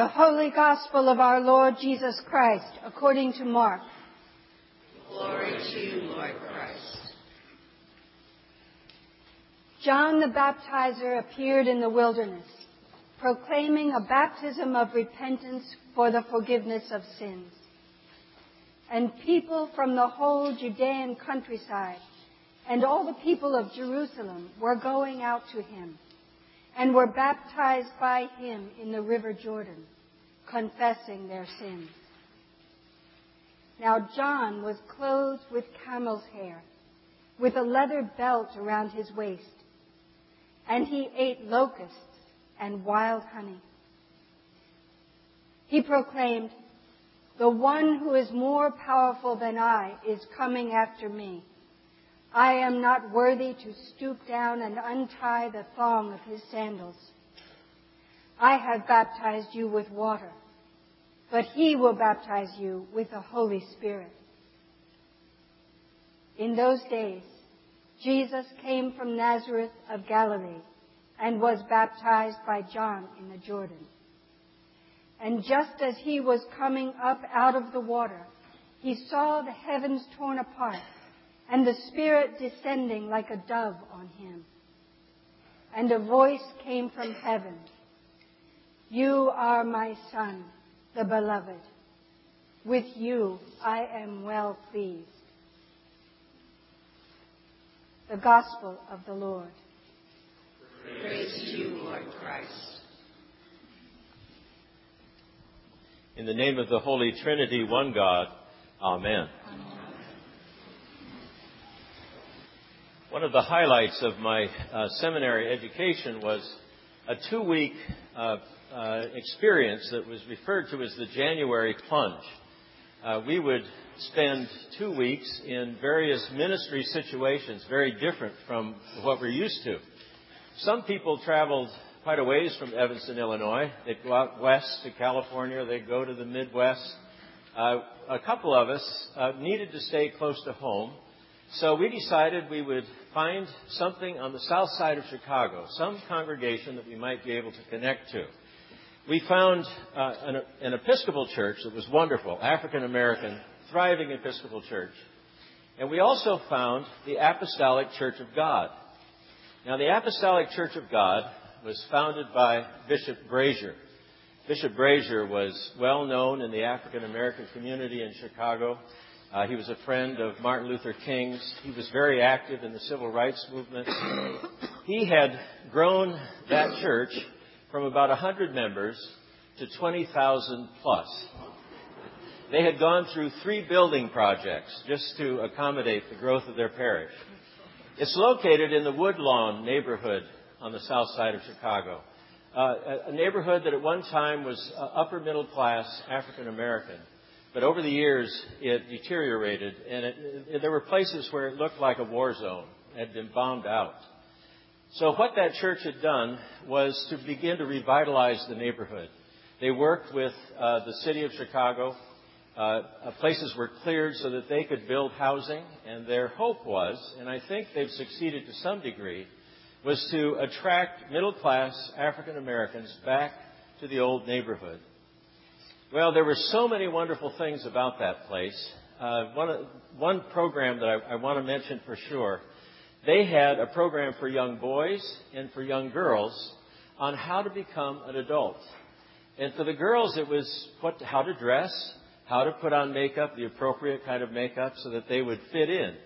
The Holy Gospel of our Lord Jesus Christ according to Mark. Glory to you, Lord Christ. John the Baptizer appeared in the wilderness, proclaiming a baptism of repentance for the forgiveness of sins. And people from the whole Judean countryside and all the people of Jerusalem were going out to him and were baptized by him in the river Jordan, confessing their sins. Now John was clothed with camel's hair, with a leather belt around his waist, and he ate locusts and wild honey. He proclaimed, The one who is more powerful than I is coming after me I am not worthy to stoop down and untie the thong of his sandals. I have baptized you with water, but he will baptize you with the Holy Spirit. In those days, Jesus came from Nazareth of Galilee and was baptized by John in the Jordan. And just as he was coming up out of the water, he saw the heavens torn apart and the Spirit descending like a dove on him. And a voice came from heaven You are my Son, the Beloved. With you I am well pleased. The Gospel of the Lord. Praise to you, Lord Christ. In the name of the Holy Trinity, one God, Amen. Amen. One of the highlights of my uh, seminary education was a two week uh, uh, experience that was referred to as the January plunge. Uh, we would spend two weeks in various ministry situations, very different from what we're used to. Some people traveled quite a ways from Evanston, Illinois. They'd go out west to California, they'd go to the Midwest. Uh, a couple of us uh, needed to stay close to home. So we decided we would find something on the south side of Chicago, some congregation that we might be able to connect to. We found uh, an, an Episcopal church that was wonderful, African American, thriving Episcopal church. And we also found the Apostolic Church of God. Now, the Apostolic Church of God was founded by Bishop Brazier. Bishop Brazier was well known in the African American community in Chicago. Uh, he was a friend of Martin Luther King's. He was very active in the civil rights movement. he had grown that church from about 100 members to 20,000 plus. They had gone through three building projects just to accommodate the growth of their parish. It's located in the Woodlawn neighborhood on the south side of Chicago. Uh, a neighborhood that at one time was uh, upper middle class African American. But over the years, it deteriorated, and it, it, there were places where it looked like a war zone, had been bombed out. So what that church had done was to begin to revitalize the neighborhood. They worked with uh, the city of Chicago. Uh, uh, places were cleared so that they could build housing, and their hope was, and I think they've succeeded to some degree, was to attract middle class African Americans back to the old neighborhood. Well, there were so many wonderful things about that place. Uh, one, one program that I, I want to mention for sure, they had a program for young boys and for young girls on how to become an adult. And for the girls, it was what, how to dress, how to put on makeup, the appropriate kind of makeup, so that they would fit in.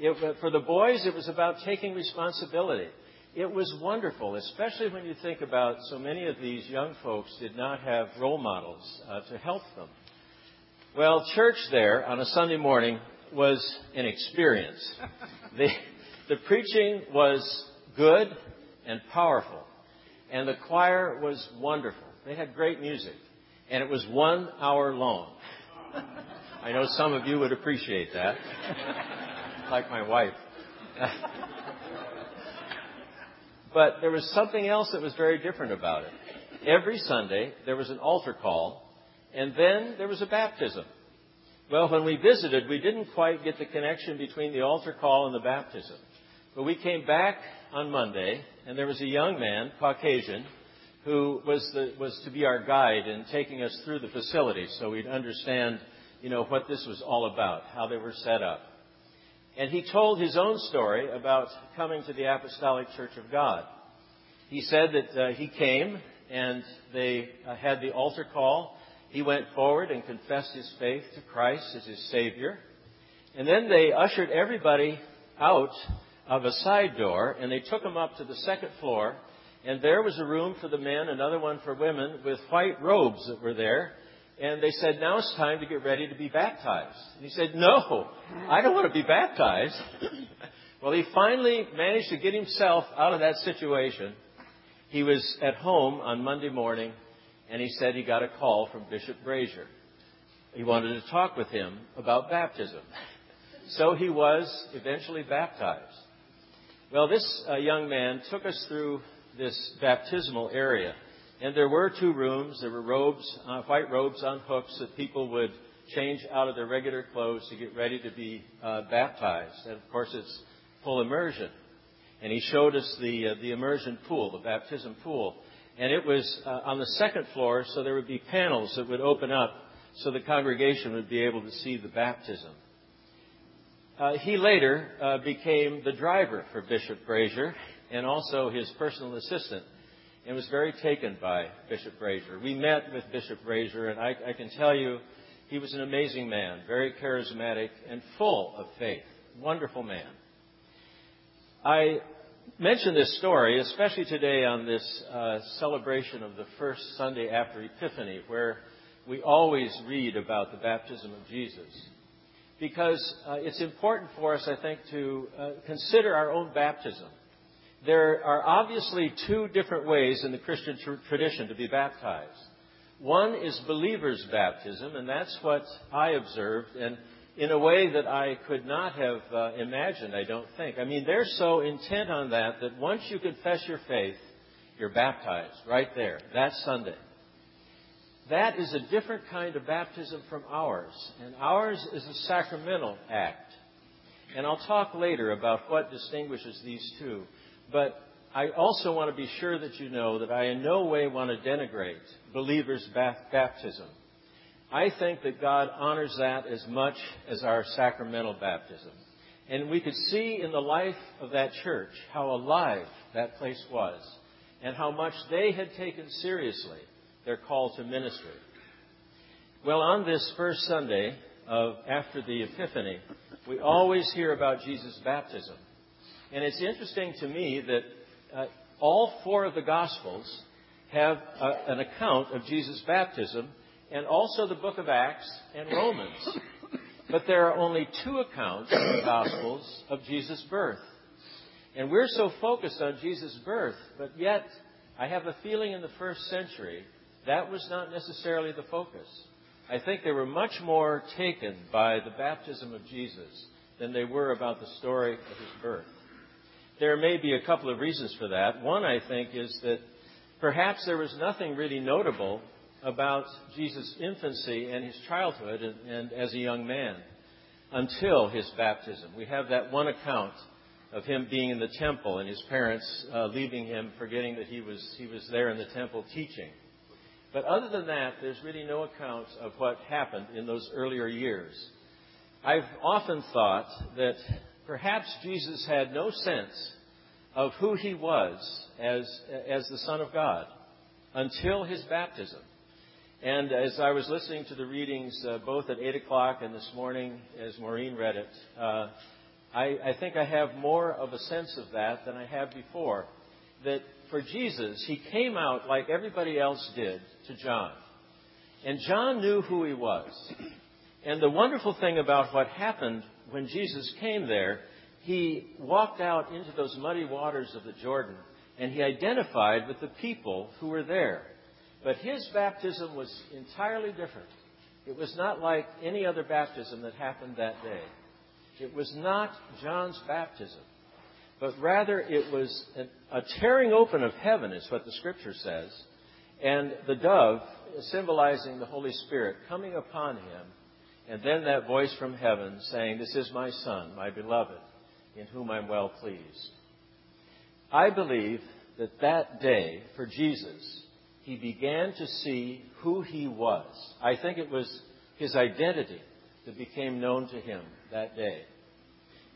It, for the boys, it was about taking responsibility it was wonderful, especially when you think about so many of these young folks did not have role models uh, to help them. Well, church there on a Sunday morning was an experience. the, the preaching was good and powerful, and the choir was wonderful. They had great music, and it was one hour long. I know some of you would appreciate that, like my wife. But there was something else that was very different about it. Every Sunday, there was an altar call, and then there was a baptism. Well, when we visited, we didn't quite get the connection between the altar call and the baptism. But we came back on Monday, and there was a young man, Caucasian, who was, the, was to be our guide in taking us through the facility so we'd understand, you know, what this was all about, how they were set up. And he told his own story about coming to the Apostolic Church of God. He said that uh, he came and they uh, had the altar call. He went forward and confessed his faith to Christ as his Savior. And then they ushered everybody out of a side door and they took him up to the second floor. And there was a room for the men, another one for women, with white robes that were there. And they said, now it's time to get ready to be baptized. And he said, no, I don't want to be baptized. well, he finally managed to get himself out of that situation. He was at home on Monday morning, and he said he got a call from Bishop Brazier. He wanted to talk with him about baptism. So he was eventually baptized. Well, this uh, young man took us through this baptismal area. And there were two rooms. There were robes, uh, white robes on hooks that people would change out of their regular clothes to get ready to be uh, baptized. And of course, it's full immersion. And he showed us the uh, the immersion pool, the baptism pool, and it was uh, on the second floor, so there would be panels that would open up, so the congregation would be able to see the baptism. Uh, he later uh, became the driver for Bishop Brazier and also his personal assistant and was very taken by Bishop Brazier. We met with Bishop Brazier, and I, I can tell you he was an amazing man, very charismatic and full of faith. Wonderful man. I mention this story, especially today on this uh, celebration of the first Sunday after Epiphany, where we always read about the baptism of Jesus. Because uh, it's important for us, I think, to uh, consider our own baptism there are obviously two different ways in the Christian tr- tradition to be baptized. One is believer's baptism, and that's what I observed, and in a way that I could not have uh, imagined, I don't think. I mean, they're so intent on that that once you confess your faith, you're baptized right there, that Sunday. That is a different kind of baptism from ours, and ours is a sacramental act. And I'll talk later about what distinguishes these two. But I also want to be sure that you know that I in no way want to denigrate believers' baptism. I think that God honors that as much as our sacramental baptism. And we could see in the life of that church how alive that place was and how much they had taken seriously their call to ministry. Well, on this first Sunday of after the Epiphany, we always hear about Jesus' baptism. And it's interesting to me that uh, all four of the Gospels have a, uh, an account of Jesus' baptism, and also the book of Acts and Romans. But there are only two accounts in the Gospels of Jesus' birth. And we're so focused on Jesus' birth, but yet I have a feeling in the first century that was not necessarily the focus. I think they were much more taken by the baptism of Jesus than they were about the story of his birth. There may be a couple of reasons for that. One, I think, is that perhaps there was nothing really notable about Jesus' infancy and his childhood and, and as a young man until his baptism. We have that one account of him being in the temple and his parents uh, leaving him, forgetting that he was, he was there in the temple teaching. But other than that, there's really no account of what happened in those earlier years. I've often thought that perhaps Jesus had no sense of who he was as, as the Son of God until his baptism. And as I was listening to the readings uh, both at 8 o'clock and this morning as Maureen read it, uh, I, I think I have more of a sense of that than I have before. That for Jesus, he came out like everybody else did to John. And John knew who he was. And the wonderful thing about what happened when Jesus came there, he walked out into those muddy waters of the Jordan and he identified with the people who were there. But his baptism was entirely different. It was not like any other baptism that happened that day. It was not John's baptism, but rather it was a, tearing open of heaven, is what the scripture says, and the dove, symbolizing the Holy Spirit, coming upon him and then that voice from heaven saying, This is my Son, my beloved, in whom I'm well pleased. I believe that that day for Jesus he began to see who he was. I think it was his identity that became known to him that day.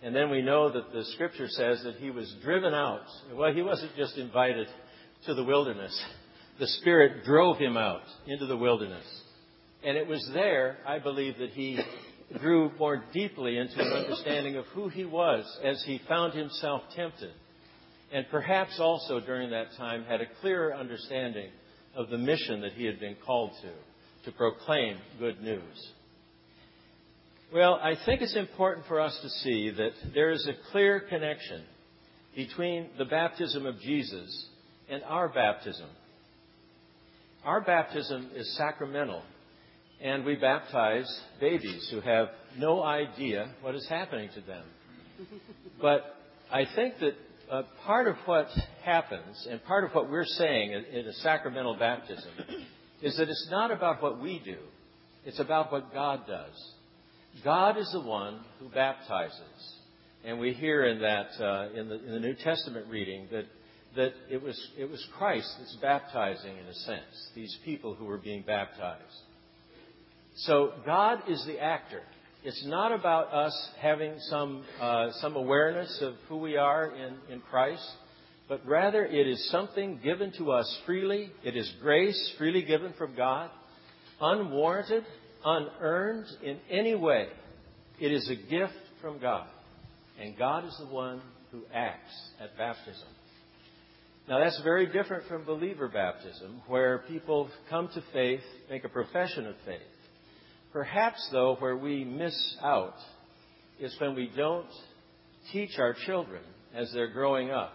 And then we know that the scripture says that he was driven out. Well, he wasn't just invited to the wilderness. The Spirit drove him out into the wilderness. And it was there, I believe, that he grew more deeply into an understanding of who he was as he found himself tempted. And perhaps also during that time had a clearer understanding of the mission that he had been called to, to proclaim good news. Well, I think it's important for us to see that there is a clear connection between the baptism of Jesus and our baptism. Our baptism is sacramental, and we baptize babies who have no idea what is happening to them. But I think that uh, part of what happens, and part of what we're saying in, in a sacramental baptism, is that it's not about what we do, it's about what God does. God is the one who baptizes. And we hear in that, uh, in, the, in the New Testament reading, that, that it, was, it was Christ that's baptizing, in a sense, these people who were being baptized. So God is the actor. It's not about us having some, uh, some awareness of who we are in, in Christ, but rather it is something given to us freely. It is grace freely given from God, unwarranted, unearned in any way. It is a gift from God. And God is the one who acts at baptism. Now, that's very different from believer baptism, where people come to faith, make a profession of faith. Perhaps, though, where we miss out is when we don't teach our children as they're growing up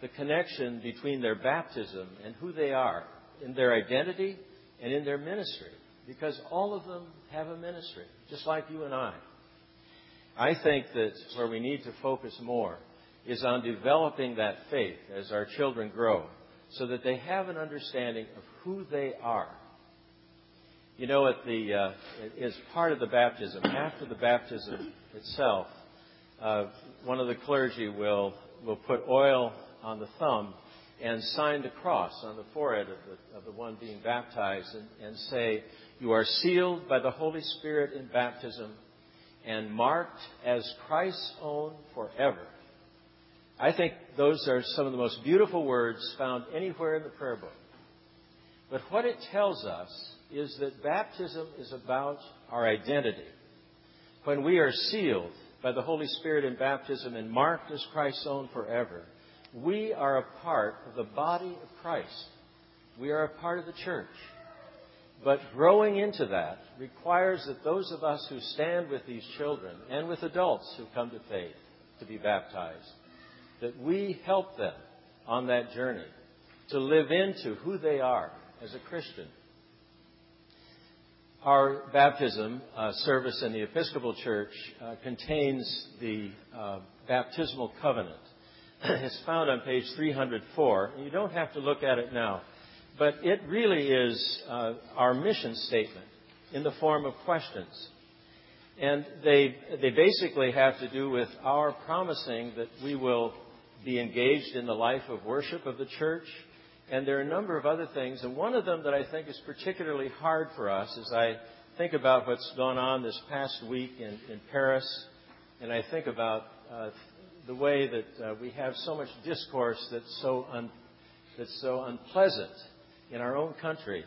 the connection between their baptism and who they are in their identity and in their ministry. Because all of them have a ministry, just like you and I. I think that where we need to focus more is on developing that faith as our children grow so that they have an understanding of who they are you know, at the uh, as part of the baptism, after the baptism itself, uh, one of the clergy will will put oil on the thumb and sign the cross on the forehead of the, of the one being baptized and, and say, You are sealed by the Holy Spirit in baptism and marked as Christ's own forever. I think those are some of the most beautiful words found anywhere in the prayer book. But what it tells us is that baptism is about our identity. When we are sealed by the Holy Spirit in baptism and marked as Christ's own forever, we are a part of the body of Christ. We are a part of the church. But growing into that requires that those of us who stand with these children and with adults who come to faith to be baptized, that we help them on that journey to live into who they are as a Christian our baptism uh, service in the Episcopal Church uh, contains the uh, baptismal covenant. it's found on page 304. You don't have to look at it now, but it really is uh, our mission statement in the form of questions. And they, they basically have to do with our promising that we will be engaged in the life of worship of the church, and there are a number of other things. And one of them that I think is particularly hard for us as I think about what's gone on this past week in, in Paris, and I think about uh, the way that uh, we have so much discourse that's so, un, that's so unpleasant in our own country.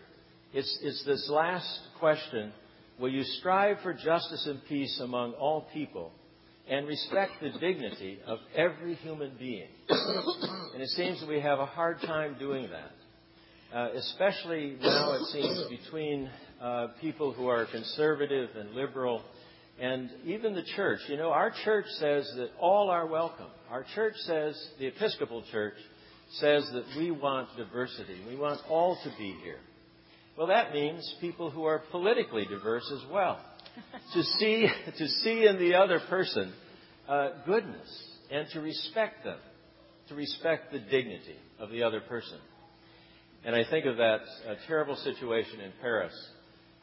It's, it's this last question Will you strive for justice and peace among all people? And respect the dignity of every human being. and it seems that we have a hard time doing that, uh, especially now it seems between uh, people who are conservative and liberal and even the church. You know, our church says that all are welcome. Our church says, the Episcopal Church says that we want diversity. We want all to be here. Well, that means people who are politically diverse as well to see to see in the other person uh, goodness and to respect them, to respect the dignity of the other person. And I think of that uh, terrible situation in Paris,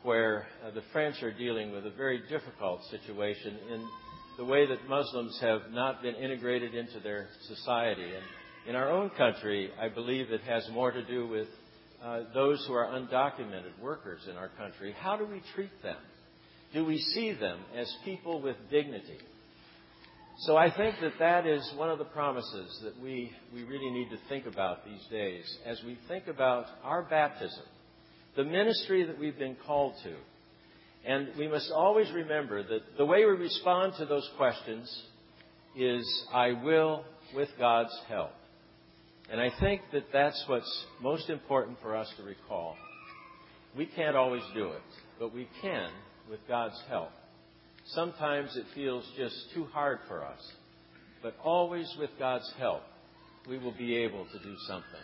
where uh, the French are dealing with a very difficult situation in the way that Muslims have not been integrated into their society. And in our own country, I believe it has more to do with uh, those who are undocumented workers in our country, how do we treat them? Do we see them as people with dignity? So I think that that is one of the promises that we, we really need to think about these days as we think about our baptism, the ministry that we've been called to. And we must always remember that the way we respond to those questions is, I will with God's help. And I think that that's what's most important for us to recall. We can't always do it, but we can with God's help. Sometimes it feels just too hard for us, but always with God's help, we will be able to do something.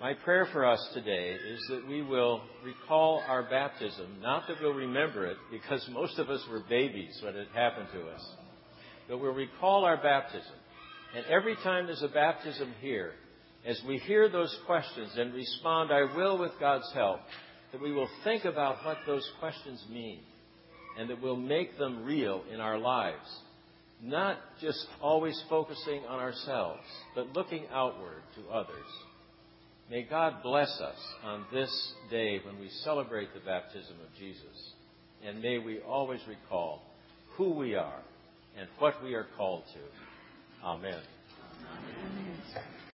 My prayer for us today is that we will recall our baptism, not that we'll remember it, because most of us were babies when it happened to us, but we'll recall our baptism. And every time there's a baptism here, as we hear those questions and respond, I will with God's help, that we will think about what those questions mean and that we'll make them real in our lives. Not just always focusing on ourselves, but looking outward to others. May God bless us on this day when we celebrate the baptism of Jesus. And may we always recall who we are and what we are called to. Amen. Amen.